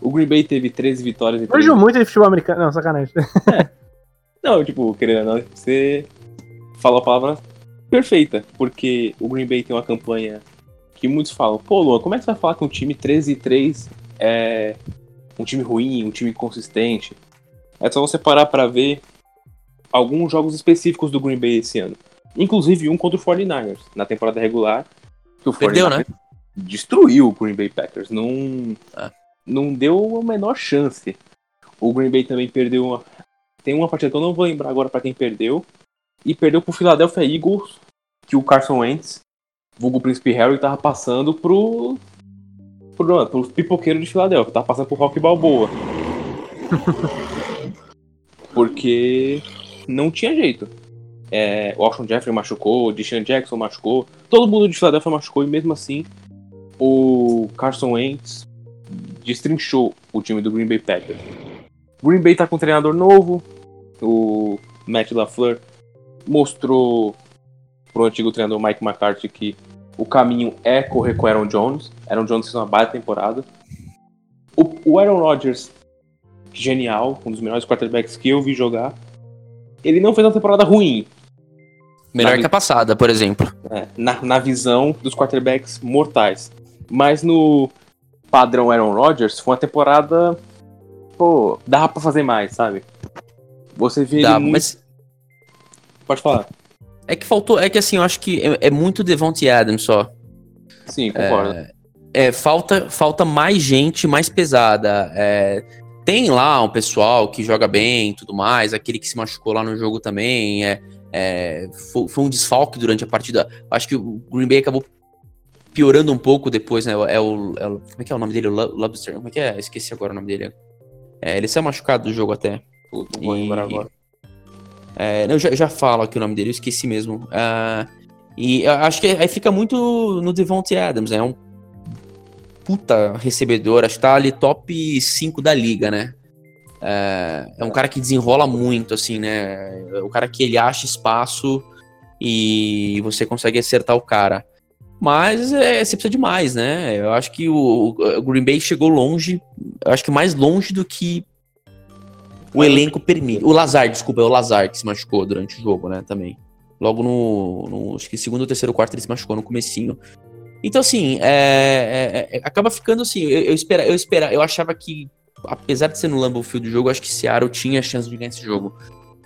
O Green Bay teve 13 vitórias e 13 Manjo muito de futebol americano. Não, sacanagem. Não, tipo, querendo ou não, você falou a palavra perfeita, porque o Green Bay tem uma campanha que muitos falam, pô, Luan, como é que você vai falar que um time 13 e 3 é um time ruim, um time inconsistente? É só você parar pra ver alguns jogos específicos do Green Bay esse ano. Inclusive um contra o 49ers, na temporada regular. Que o Perdeu, 49ers Destruiu o Green Bay Packers. Não, É. não deu a menor chance. O Green Bay também perdeu uma, tem uma partida que eu não vou lembrar agora pra quem perdeu. E perdeu pro Philadelphia Eagles, que o Carson Wentz, vulgo Príncipe Harry, tava passando pro. pro, pro pipoqueiro de Filadélfia, tava passando pro Rock Balboa. Porque não tinha jeito. É, o Alshon Jeffrey machucou, o Deshaun Jackson machucou, todo mundo de Filadélfia machucou e mesmo assim o Carson Wentz destrinchou o time do Green Bay Packers. Green Bay tá com um treinador novo, o Matt LaFleur mostrou pro antigo treinador Mike McCarthy que o caminho é correr com o Aaron Jones. Aaron Jones fez uma baita temporada. O, o Aaron Rodgers, genial, um dos melhores quarterbacks que eu vi jogar. Ele não fez uma temporada ruim, Melhor Davi- que a passada, por exemplo. é, na, na visão dos quarterbacks mortais. Mas no padrão Aaron Rodgers, foi uma temporada. Pô, dava pra fazer mais, sabe? Você vê Dá, muito... mas Pode falar. é que faltou. É que assim, eu acho que é, é muito Devontae Adams só. Sim, concordo. É, falta, falta mais gente mais pesada. É, tem lá um pessoal que joga bem e tudo mais, aquele que se machucou lá no jogo também. É, é, foi, foi um desfalque durante a partida. Acho que o Green Bay acabou piorando um pouco depois, né? É o, é o- como é que é o nome dele? O Lo- Lobster? Como é que é? Esqueci agora o nome dele. É, ele saiu machucado do jogo até. Puta, vou lembrar agora. É, eu já, já falo aqui o nome dele, eu esqueci mesmo. Ah, e acho que aí fica muito no Devontae Adams, né? É um puta recebedor, acho que tá ali top 5 da liga, né? É, é um cara que desenrola muito, assim, né? É o cara que ele acha espaço e você consegue acertar o cara. Mas é, você precisa de mais, né? Eu acho que o, o Green Bay chegou longe, acho que mais longe do que o elenco permite. O Lazar, desculpa, é o Lazar que se machucou durante o jogo, né, também. Logo no, no acho que segundo terceiro quarto ele se machucou no comecinho. Então, assim, é, é- é- acaba ficando assim, eu, eu, espera, eu, espera, eu achava que, apesar de ser no Lambeau Field do jogo, eu acho que Seattle tinha chance de ganhar esse jogo.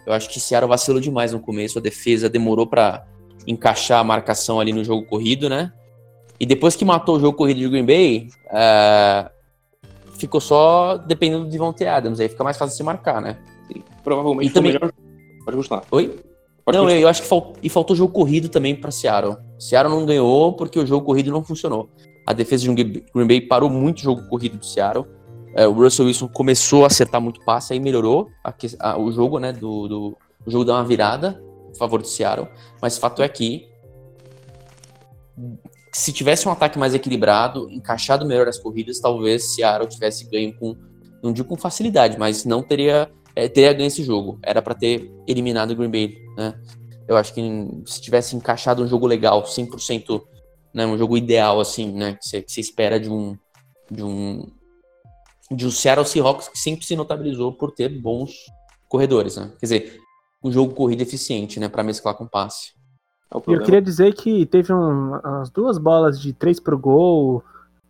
Eu acho que Seattle vacilou demais no começo, a defesa demorou pra encaixar a marcação ali no jogo corrido, né? E depois que matou o jogo corrido de Green Bay, é, ficou só dependendo do Devontae Adams, aí fica mais fácil se marcar, né? Provavelmente E também- melhor. Pode continuar. Oi? Pode não, continuar. eu, acho que fal- e faltou jogo corrido também pra Seattle. Seattle não ganhou porque o jogo corrido não funcionou. A defesa de Green Bay parou muito o jogo corrido do Seattle. É, o Russell Wilson começou a acertar muito passe, aí melhorou a a- o jogo, né? Do, do- o jogo deu uma virada favor do Seattle. Mas fato é que se tivesse um ataque mais equilibrado, encaixado melhor as corridas, talvez Seattle tivesse ganho com, não digo com facilidade, mas não teria, é, teria ganho esse jogo. Era pra ter eliminado o Green Bay, né? Eu acho que se tivesse encaixado um jogo legal, 100%, né, um jogo ideal assim, né, que você espera de um de um de um Seattle Seahawks que sempre se notabilizou por ter bons corredores, né? Quer dizer, um jogo corrido eficiente, né, para mesclar com passe. É E eu queria dizer que teve um, umas duas bolas de três pro gol,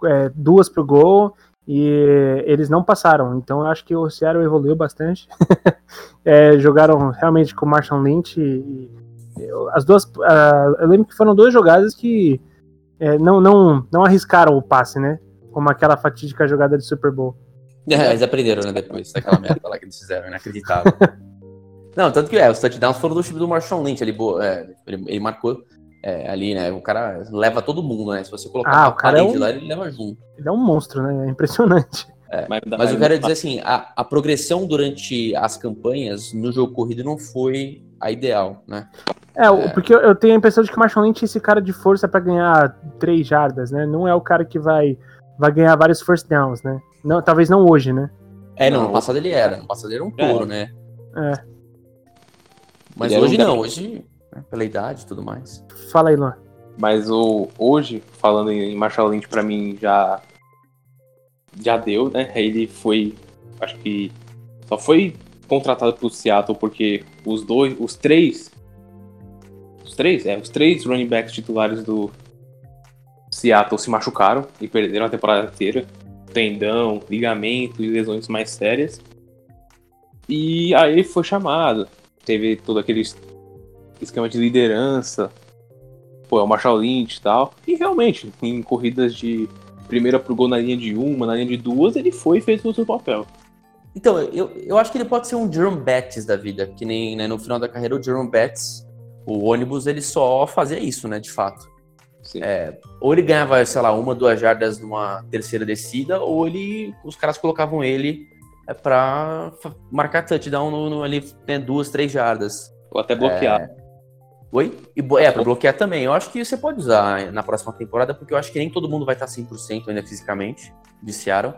é, duas pro gol, e eles não passaram. Então eu acho que o Seattle evoluiu bastante. É, jogaram realmente com o Marshall Lynch. E, e eu- as duas. ah, eu lembro que foram duas jogadas que é, não, não, não arriscaram o passe, né? Como aquela fatídica jogada de Super Bowl. É, eles aprenderam, né, depois daquela merda lá que eles fizeram, inacreditável. Não, tanto que é, os touchdowns foram do time do Marshall Lynch ali, boa, é, ele, ele marcou é, ali, né? O cara leva todo mundo, né? Se você colocar Ah, o cara é um- lá, ele leva junto. Ele é um monstro, né? É impressionante. Mas, Mas eu quero dizer assim, a, a progressão durante as campanhas no jogo corrido não foi a ideal, né? É, o- porque eu, tenho a impressão de que o Marshall Lynch é esse cara de força pra ganhar três jardas, né? Não é o cara que vai, vai ganhar vários first downs, né? Não, talvez não hoje, né? É, não, Não. no passado ele era. No passado ele era um touro, né? É. Mas hoje um não, hoje, né, pela idade e tudo mais. Fala aí, Luan. Mas o, hoje, falando em Marshall Lynch, pra mim já. Já deu, né? Ele foi. Acho que. Só foi contratado pro Seattle porque os dois. Os três. Os três? É, os três running backs titulares do Seattle se machucaram e perderam a temporada inteira. Tendão, ligamento e lesões mais sérias. E aí ele foi chamado. Teve todo aquele esquema de liderança pô, é o Marshall Lynch e tal. E realmente, em corridas de primeira pro gol na linha de uma, na linha de duas, ele foi e fez o seu papel. Então, eu, eu acho que ele pode ser um Jerome Betts da vida, que nem né, no final da carreira o Jerome Betts, o ônibus, ele só fazia isso, né, de fato. Sim. Ou ele ganhava, sei lá, uma, duas jardas numa terceira descida, ou ele, os caras colocavam ele é, pra fa- marcar touchdown no, no, ali, né, duas, três jardas. Ou até bloquear. Oi? E, é, pra bloquear também. Eu acho que você pode usar na próxima temporada, porque eu acho que nem todo mundo vai estar 100% ainda fisicamente, de Seattle.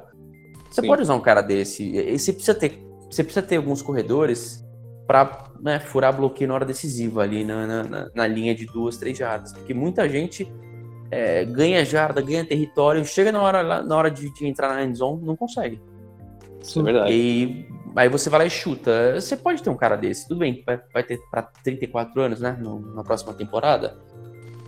Você Sim. pode usar um cara desse. E você precisa ter, você precisa ter alguns corredores pra né, furar bloqueio na hora decisiva ali, na, na, na- linha de duas, três jardas. Porque muita gente é, ganha jarda, ganha território, chega na hora, na hora de, de entrar na end zone, não consegue. Isso é verdade. E aí você vai lá e chuta. Você pode ter um cara desse, tudo bem, vai, ter pra 34 anos, né? na próxima temporada.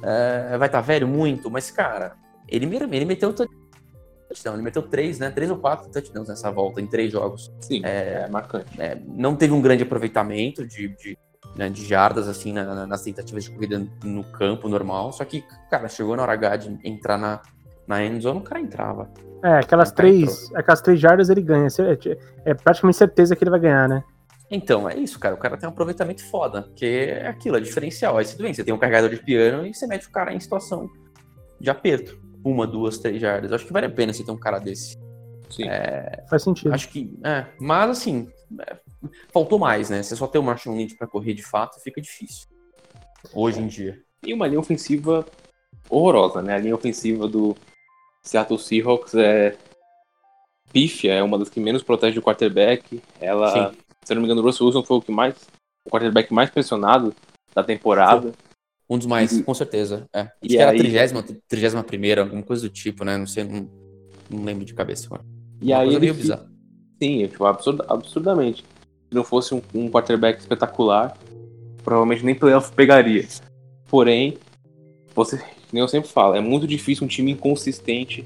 É, vai estar velho muito, mas, cara, ele, ele meteu touchdown, ele meteu três, né? Três ou quatro touchdowns nessa volta, em três jogos. Sim, é, marcante. É, não teve um grande aproveitamento de, de, né, de jardas, assim, na- na- nas tentativas de corrida no campo normal. Só que, cara, chegou na hora H de entrar na, na end zone, o cara entrava. É, aquelas três, aquelas três jardas ele ganha. É, é praticamente certeza que ele vai ganhar, né? Então, é isso, cara. O cara tem um aproveitamento foda, porque é aquilo, é diferencial. Aí bem, você tem um carregador de piano e você mete o cara em situação de aperto. Uma, duas, três jardas. Eu acho que vale a pena você ter um cara desse. Sim. Faz sentido. Acho que. É, mas assim, é, faltou mais, né? Você só ter o Marshall Lynch pra correr de fato fica difícil. Hoje em dia. E uma linha ofensiva horrorosa, né? A linha ofensiva do Seattle Seahawks é pífia, é uma das que menos protege o quarterback. Ela, Sim. se eu não me engano, o Russell Wilson foi o que mais, o quarterback mais pressionado da temporada. Um dos mais, E- com certeza. É. Acho e que era a aí- trigésima, trigésima primeira, alguma coisa do tipo, né? Não sei, não, não lembro de cabeça agora. E Uma aí coisa meio fi- bizarra. Sim, tipo, absurd, absurdamente. Se não fosse um, um quarterback espetacular, provavelmente nem playoff pegaria. Porém, você, nem eu sempre falo, é muito difícil um time inconsistente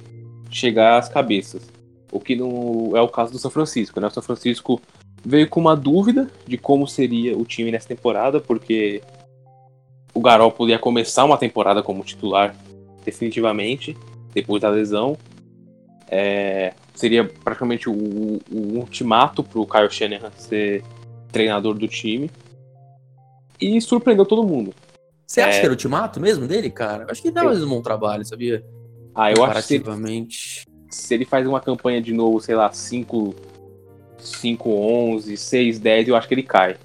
chegar às cabeças. O que não é o caso do São Francisco, né? O São Francisco veio com uma dúvida de como seria o time nessa temporada, porque o Garoppolo ia começar uma temporada como titular definitivamente, depois da lesão. É, seria praticamente o, o ultimato pro Kyle Shanahan ser treinador do time. E surpreendeu todo mundo. Você acha É. que era o ultimato mesmo dele, cara? Eu acho que ele dava um bom trabalho, sabia? Ah, eu acho que se, se ele faz uma campanha de novo, sei lá, 5, 5 11, 6, 10, eu acho que ele cai.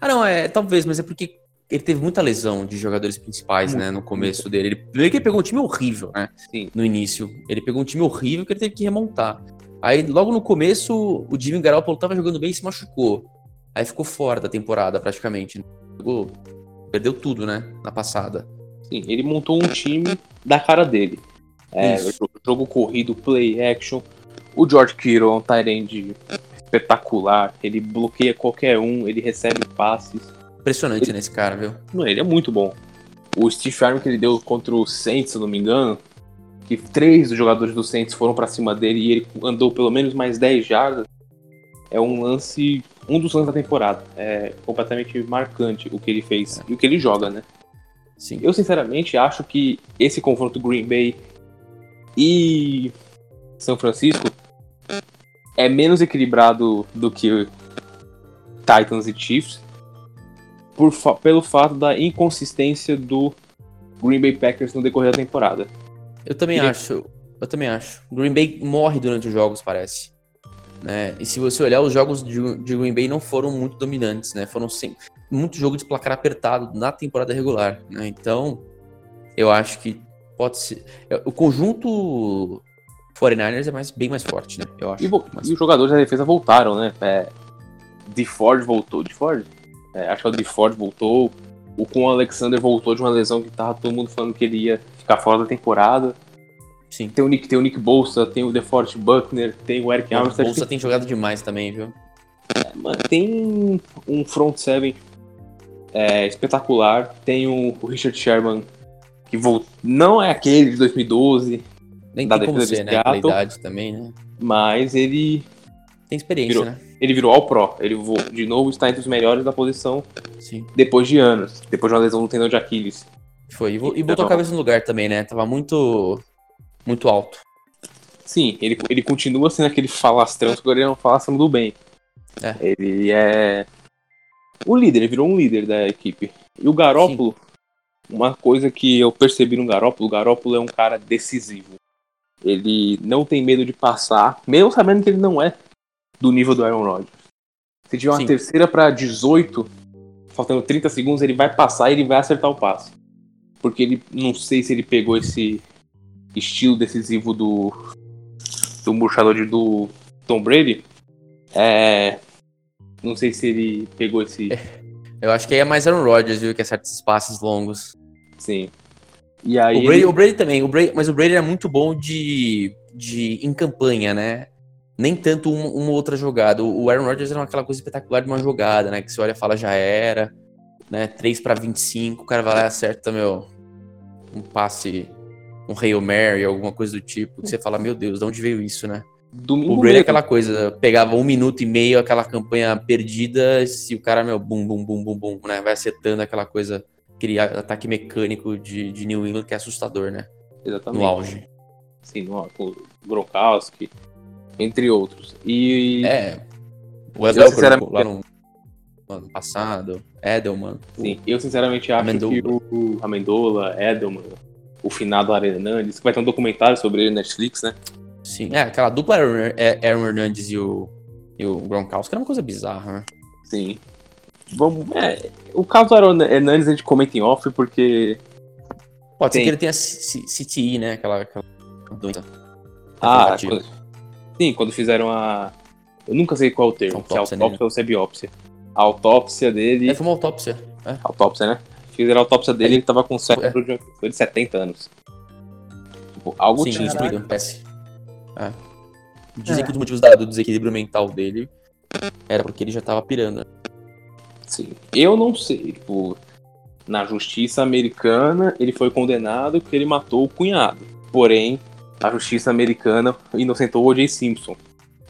Ah, não, é, talvez, mas é porque ele teve muita lesão de jogadores principais, Muito, né, no começo dele. Ele, primeiro que ele pegou um time horrível, né, Sim. no início. Ele pegou um time horrível que ele teve que remontar. Aí, logo no começo, o Jimmy Garoppolo tava jogando bem e se machucou. Aí ficou fora da temporada, praticamente. Pegou- perdeu tudo, né, na passada. Sim, ele montou um time da cara dele. É, jogo, jogo corrido, play action. O George Kittle é um end espetacular. Ele bloqueia qualquer um, ele recebe passes. Impressionante nesse cara, viu? Não, ele é muito bom. O Steve Arm que ele deu contra o Saints, se eu não me engano, que três dos jogadores do Saints foram pra cima dele e ele andou pelo menos mais 10 jardas, é um lance, um dos lances da temporada. É completamente marcante o que ele fez e o que ele joga, né? Sim. Eu sinceramente acho que esse confronto Green Bay e São Francisco é menos equilibrado do que Titans e Chiefs, por fa- pelo fato da inconsistência do Green Bay Packers no decorrer da temporada. Eu também Ele- acho. Eu também acho. Green Bay morre durante os jogos, parece. Né? E se você olhar, os jogos de, de Green Bay não foram muito dominantes, né? Foram muito jogo de placar apertado na temporada regular, né? Então, eu acho que pode ser. é, O conjunto 49ers é mais, bem mais forte, né? Eu acho. E, vo- Mas- e os jogadores da defesa voltaram, né? É, de Ford voltou. De Ford? É, acho que é o de Ford voltou. O Con Alexander voltou de uma lesão que tava todo mundo falando que ele ia ficar fora da temporada. Sim. Tem o Nick, tem o Nick Bolsa, tem o DeForest Buckner, tem o Eric Armstead. Bolsa tem jogado demais também, viu? Mano, tem um front seven é, espetacular. Tem o, o Richard Sherman, que voltou. Não é aquele de 2012, Nem Da tem como ser, né? Seattle. idade também, né? mas ele, Tem experiência, Virou. né? ele virou All Pro. Ele de novo está entre os melhores da posição Sim. depois de anos. Depois de uma lesão no tendão de Aquiles. Foi. E, e Então- botou a cabeça no lugar também, né? Tava muito. Muito alto. Sim, ele, ele continua sendo aquele falastrão, só que agora ele é um falastrão do bem. É. Ele é o líder, ele virou um líder da equipe. E o Garópolo, uma coisa que eu percebi no Garópolo, o Garópolo é um cara decisivo. Ele não tem medo de passar, mesmo sabendo que ele não é do nível do Aaron Rodgers. Se tiver uma Sim. terceira para 18, faltando 30 segundos, ele vai passar e ele vai acertar o passe. Porque ele não sei se ele pegou esse estilo decisivo do do murchador de- do Tom Brady. É, não sei se ele pegou esse. Eu acho que aí é mais Aaron Rodgers, viu? Que acerta esses passes longos. Sim. E aí. O Brady, ele- o Brady também, o Brady, mas o Brady é muito bom de, de em campanha, né? Nem tanto uma, uma outra jogada. O o Aaron Rodgers era aquela coisa espetacular de uma jogada, né? Que você olha e fala, já era, né? 3 para 25, o cara vai lá e acerta, meu, um passe, um Hail Mary, alguma coisa do tipo. Que você fala, meu Deus, de onde veio isso, né? domingo O Brady é aquela coisa, pegava um minuto e meio, aquela campanha perdida, se o cara, meu, bum, bum, bum, bum, bum, né? Vai acertando aquela coisa, aquele ataque mecânico de, de New England que é assustador, né? Exatamente. No auge. Sim, no, com o Gronkowski, entre outros. E. É. O Welker sinceramente- lá no no ano passado, Edelman. Sim, eu sinceramente acho Amendola. que o Amendola, Edelman, o finado Aaron Hernandes, que vai ter um documentário sobre ele na Netflix, né? Sim, é, aquela dupla Aaron, é, Aaron Hernandez e o, e o Gronkowski era uma coisa bizarra, né? Sim. Vamos. É, o caso do Aaron Hernandes a gente comenta em off porque. Pode ser Tem. que ele tenha CTI, né? Aquela, aquela doença. Ah, quando- sim, quando fizeram a. Eu nunca sei qual é o termo, se é Autópsia autópsia ou se é biópsia. A autópsia dele. É, foi uma autópsia. É. Autópsia, né? Fizeram a autópsia dele, Ele- ele tava com um cérebro de, foi de 70 anos. Tipo, algo Sim, tinha. destruído, parece. É. Dizem que um dos motivos do desequilíbrio mental dele era porque ele já tava pirando. Sim. Eu não sei, tipo, na justiça americana, ele foi condenado porque ele matou o cunhado. Porém, a justiça americana inocentou o O.J. Simpson.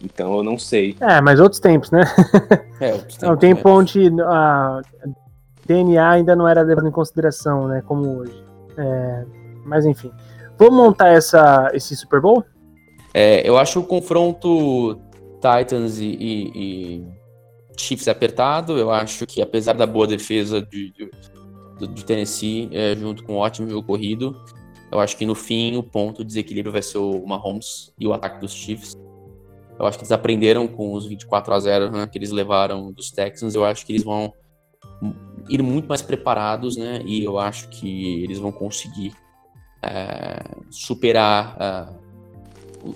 Então eu não sei. É, mas outros tempos, né? É, É outros um tempos, tempo né? onde a DNA ainda não era levado em consideração, né? Como hoje. É, mas enfim. Vamos montar essa, esse Super Bowl? É, eu acho o confronto Titans e, e- e Chiefs apertado. Eu acho que, apesar da boa defesa de, de, de Tennessee, é, junto com um ótimo jogo corrido, eu acho que no fim o ponto de desequilíbrio vai ser o Mahomes e o ataque dos Chiefs. Eu acho que eles aprenderam com os 24 a 0 né, que eles levaram dos Texans. Eu acho que eles vão ir muito mais preparados, né? E eu acho que eles vão conseguir é, superar ah,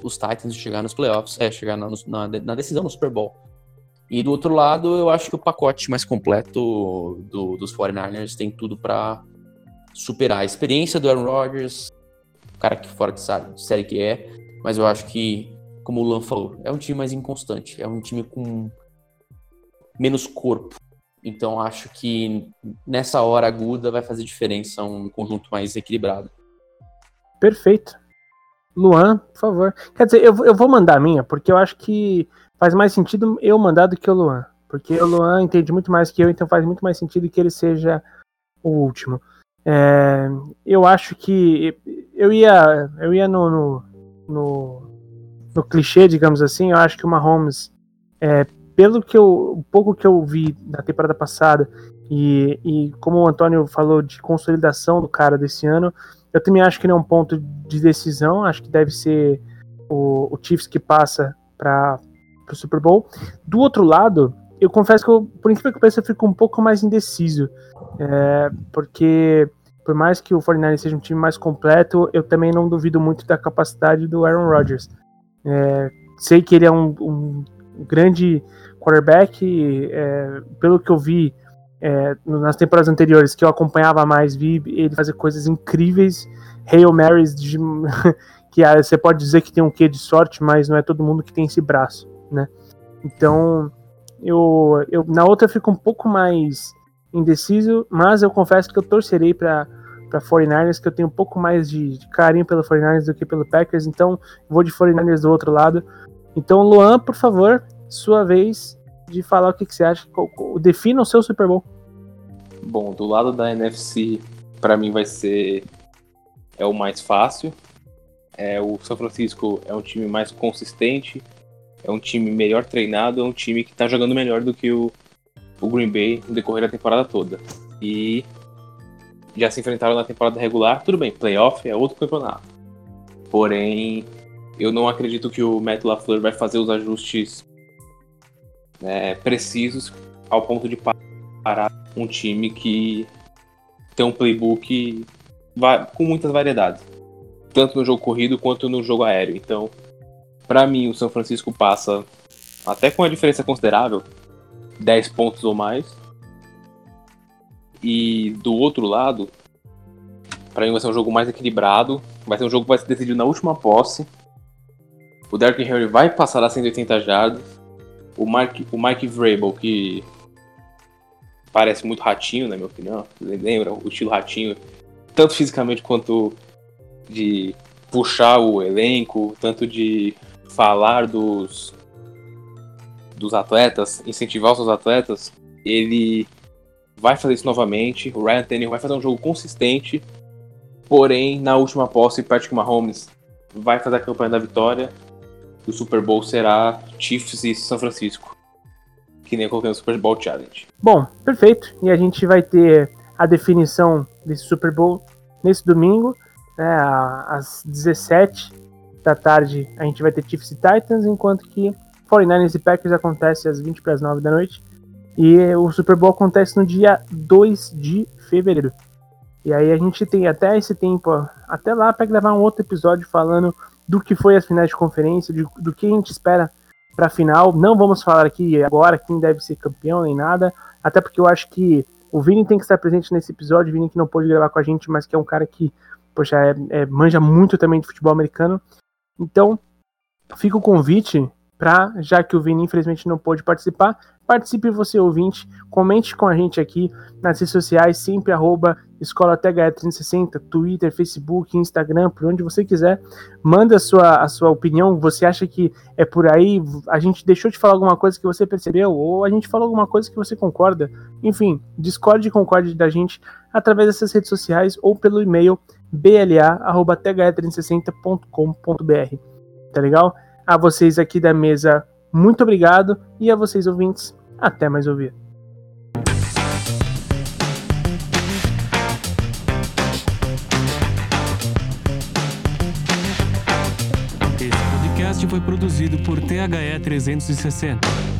os Titans e chegar nos playoffs, é, chegar na, na, na decisão no Super Bowl. E do outro lado, eu acho que o pacote mais completo do- dos 49ers tem tudo para superar a experiência do Aaron Rodgers, o cara que fora de série que é, mas eu acho que, como o Lan falou, é um time mais inconstante, é um time com menos corpo. Então acho que nessa hora aguda vai fazer diferença um conjunto mais equilibrado. Perfeito. Luan, por favor. Quer dizer, eu, eu vou mandar a minha, porque eu acho que faz mais sentido eu mandar do que o Luan. Porque o Luan entende muito mais que eu, então faz muito mais sentido que ele seja o último. É, eu acho que eu ia, eu ia no, no, no, no clichê, digamos assim, eu acho que o Mahomes, é, pelo que eu, o pouco que eu vi da temporada passada E, e como o Antônio falou de consolidação do cara desse ano, eu também acho que não é um ponto de decisão, acho que deve ser o, o Chiefs que passa para o Super Bowl. Do outro lado, eu confesso que, eu, por incrível que pareça, eu fico um pouco mais indeciso, é, porque por mais que o 49 seja um time mais completo, eu também não duvido muito da capacidade do Aaron Rodgers. É, sei que ele é um, um grande quarterback, é, pelo que eu vi é, nas temporadas anteriores que eu acompanhava mais, vi ele fazer coisas incríveis, Hail Marys, de, que ah, você pode dizer que tem um quê de sorte, mas não é todo mundo que tem esse braço, né? Então, eu, eu na outra eu fico um pouco mais indeciso, mas eu confesso que eu torcerei para para 49ers, que eu tenho um pouco mais de, de, carinho pelo 49ers do que pelo Packers, então vou de 49ers do outro lado. Então, Luan, por favor, sua vez de falar o que, que você acha. Defina o seu Super Bowl. Bom, do lado da NFC, para mim vai ser é o mais fácil. É, o São Francisco é um time mais consistente, é um time melhor treinado, é um time que tá jogando melhor do que o, o Green Bay no decorrer da temporada toda. E já se enfrentaram na temporada regular, tudo bem, playoff é outro campeonato. Porém, eu não acredito que o Matt LaFleur vai fazer os ajustes né, precisos ao ponto de parar um time que tem um playbook com muitas variedades, tanto no jogo corrido quanto no jogo aéreo. Então, para mim, o São Francisco passa até com uma diferença considerável, 10 pontos ou mais. E do outro lado, para mim vai ser um jogo mais equilibrado, vai ser um jogo que vai ser decidido na última posse. O Derrick Henry vai passar a 180 jardas o Mike, o Mike Vrabel, que parece muito ratinho, na minha opinião, lembra o estilo ratinho, tanto fisicamente quanto de puxar o elenco, tanto de falar dos dos atletas, incentivar os seus atletas, ele vai fazer isso novamente. O Ryan Tannehill vai fazer um jogo consistente, porém na última posse Patrick Mahomes vai fazer a campanha da vitória o Super Bowl será Chiefs e São Francisco. Que nem no Super Bowl Challenge. Bom, perfeito. E a gente vai ter a definição desse Super Bowl nesse domingo, né, às 17 da tarde. A gente vai ter Chiefs e Titans, enquanto que 49ers e Packers acontece às 20 para as 9 da noite. E o Super Bowl acontece no dia 2 de fevereiro. E aí a gente tem até esse tempo, até lá, para gravar um outro episódio falando do que foi as finais de conferência, de, do que a gente espera para a final. Não vamos falar aqui agora quem deve ser campeão nem nada, até porque eu acho que o Vini tem que estar presente nesse episódio. O Vini que não pôde gravar com a gente, mas que é um cara que, poxa, é, é, manja muito também de futebol americano. Então, fica o convite para, já que o Vini infelizmente não pôde participar, participe você ouvinte, comente com a gente aqui nas redes sociais, sempre arroba Escola THE360, Twitter, Facebook, Instagram, por onde você quiser. Manda a sua, a sua opinião. Você acha que é por aí? A gente deixou de falar alguma coisa que você percebeu? Ou a gente falou alguma coisa que você concorda? Enfim, discorde e concorde da gente através dessas redes sociais ou pelo e-mail bla.the360.com.br. Tá legal? A vocês aqui da mesa, muito obrigado. E a vocês ouvintes, até mais ouvir. Este podcast foi produzido por THE 360.